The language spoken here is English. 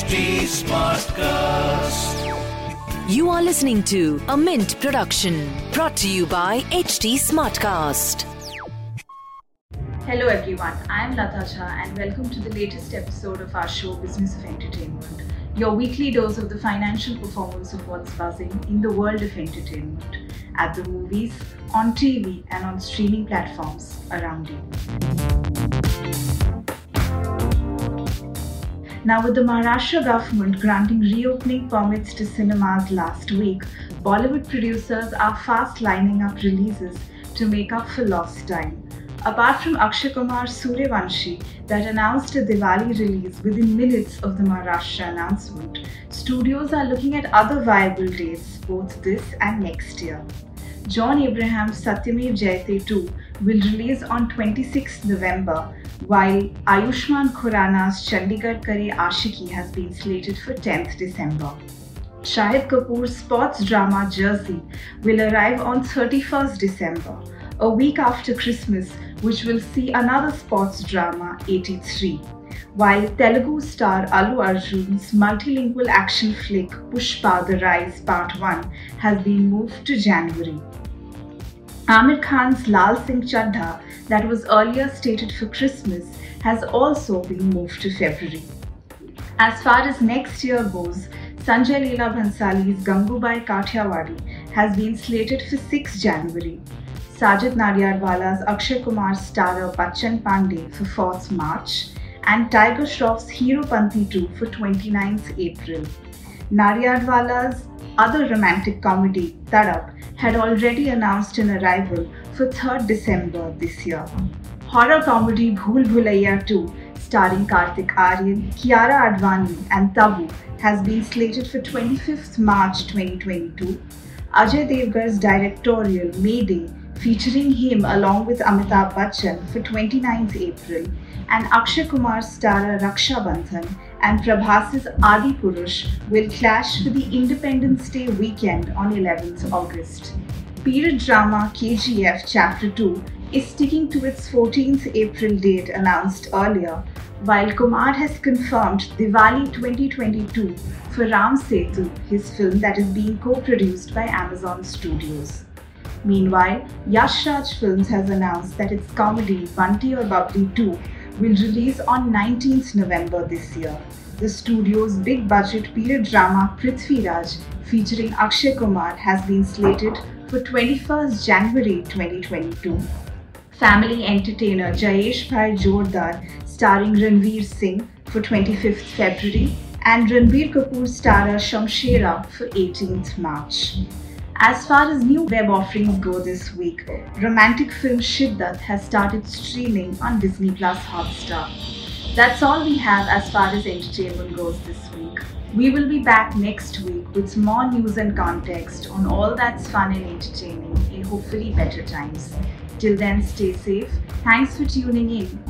HT Smartcast. You are listening to a Mint production brought to you by HT Smartcast. Hello everyone, I am Lata Jha and welcome to the latest episode of our show Business of Entertainment, your weekly dose of the financial performance of what's buzzing in the world of entertainment, at the movies, on TV and on streaming platforms around you. Now, with the Maharashtra government granting reopening permits to cinemas last week, Bollywood producers are fast lining up releases to make up for lost time. Apart from Akshay Kumar's Sooryavanshi that announced a Diwali release within minutes of the Maharashtra announcement, studios are looking at other viable dates both this and next year. John Abraham's Satyamev Jayate 2 will release on 26 November while Ayushmann Khurrana's Chandigarh Kare Aashiqui has been slated for 10th December. Shahid Kapoor's sports drama Jersey will arrive on 31st December, a week after Christmas, which will see another sports drama 83. While Telugu star Allu Arjun's multilingual action flick Pushpa The Rise Part 1 has been moved to January. Aamir Khan's Lal Singh Chaddha, that was earlier stated for Christmas, has also been moved to February. As far as next year goes, Sanjay Leela Bhansali's Gangubai Kathiawadi has been slated for 6 January. Sajid Nadiadwala's Akshay Kumar starrer Bachchan Pandey for 4th March and Tiger Shroff's Heropanti 2 for 29th April. Nadiadwala's other romantic comedy, Tadap, had already announced an arrival for 3rd December this year. Horror comedy Bhool Bhulaiya 2, starring Kartik Aaryan, Kiara Advani, and Tabu, has been slated for 25th March 2022. Ajay Devgan's directorial Mayday, featuring him along with Amitabh Bachchan for 29th April, and Akshay Kumar's starrer Raksha Bandhan and Prabhas's Adi Purush will clash for the Independence Day weekend on 11th August. Period drama KGF Chapter 2 is sticking to its 14th April date announced earlier, while Kumar has confirmed Diwali 2022 for Ram Setu, his film that is being co-produced by Amazon Studios. Meanwhile, Yash Raj Films has announced that its comedy Bunty Aur Babli 2 will release on 19th November this year. The studio's big budget period drama Prithviraj featuring Akshay Kumar has been slated for 21st January 2022. Family entertainer Jayeshbhai Jordaar starring Ranveer Singh for 25th February and Ranbir Kapoor starrer Shamshera for 18th March. As far as new web offerings go this week, romantic film Shiddat has started streaming on Disney Plus Hotstar. That's all we have as far as entertainment goes this week. We will be back next week with more news and context on all that's fun and entertaining in hopefully better times. Till then, stay safe. Thanks for tuning in.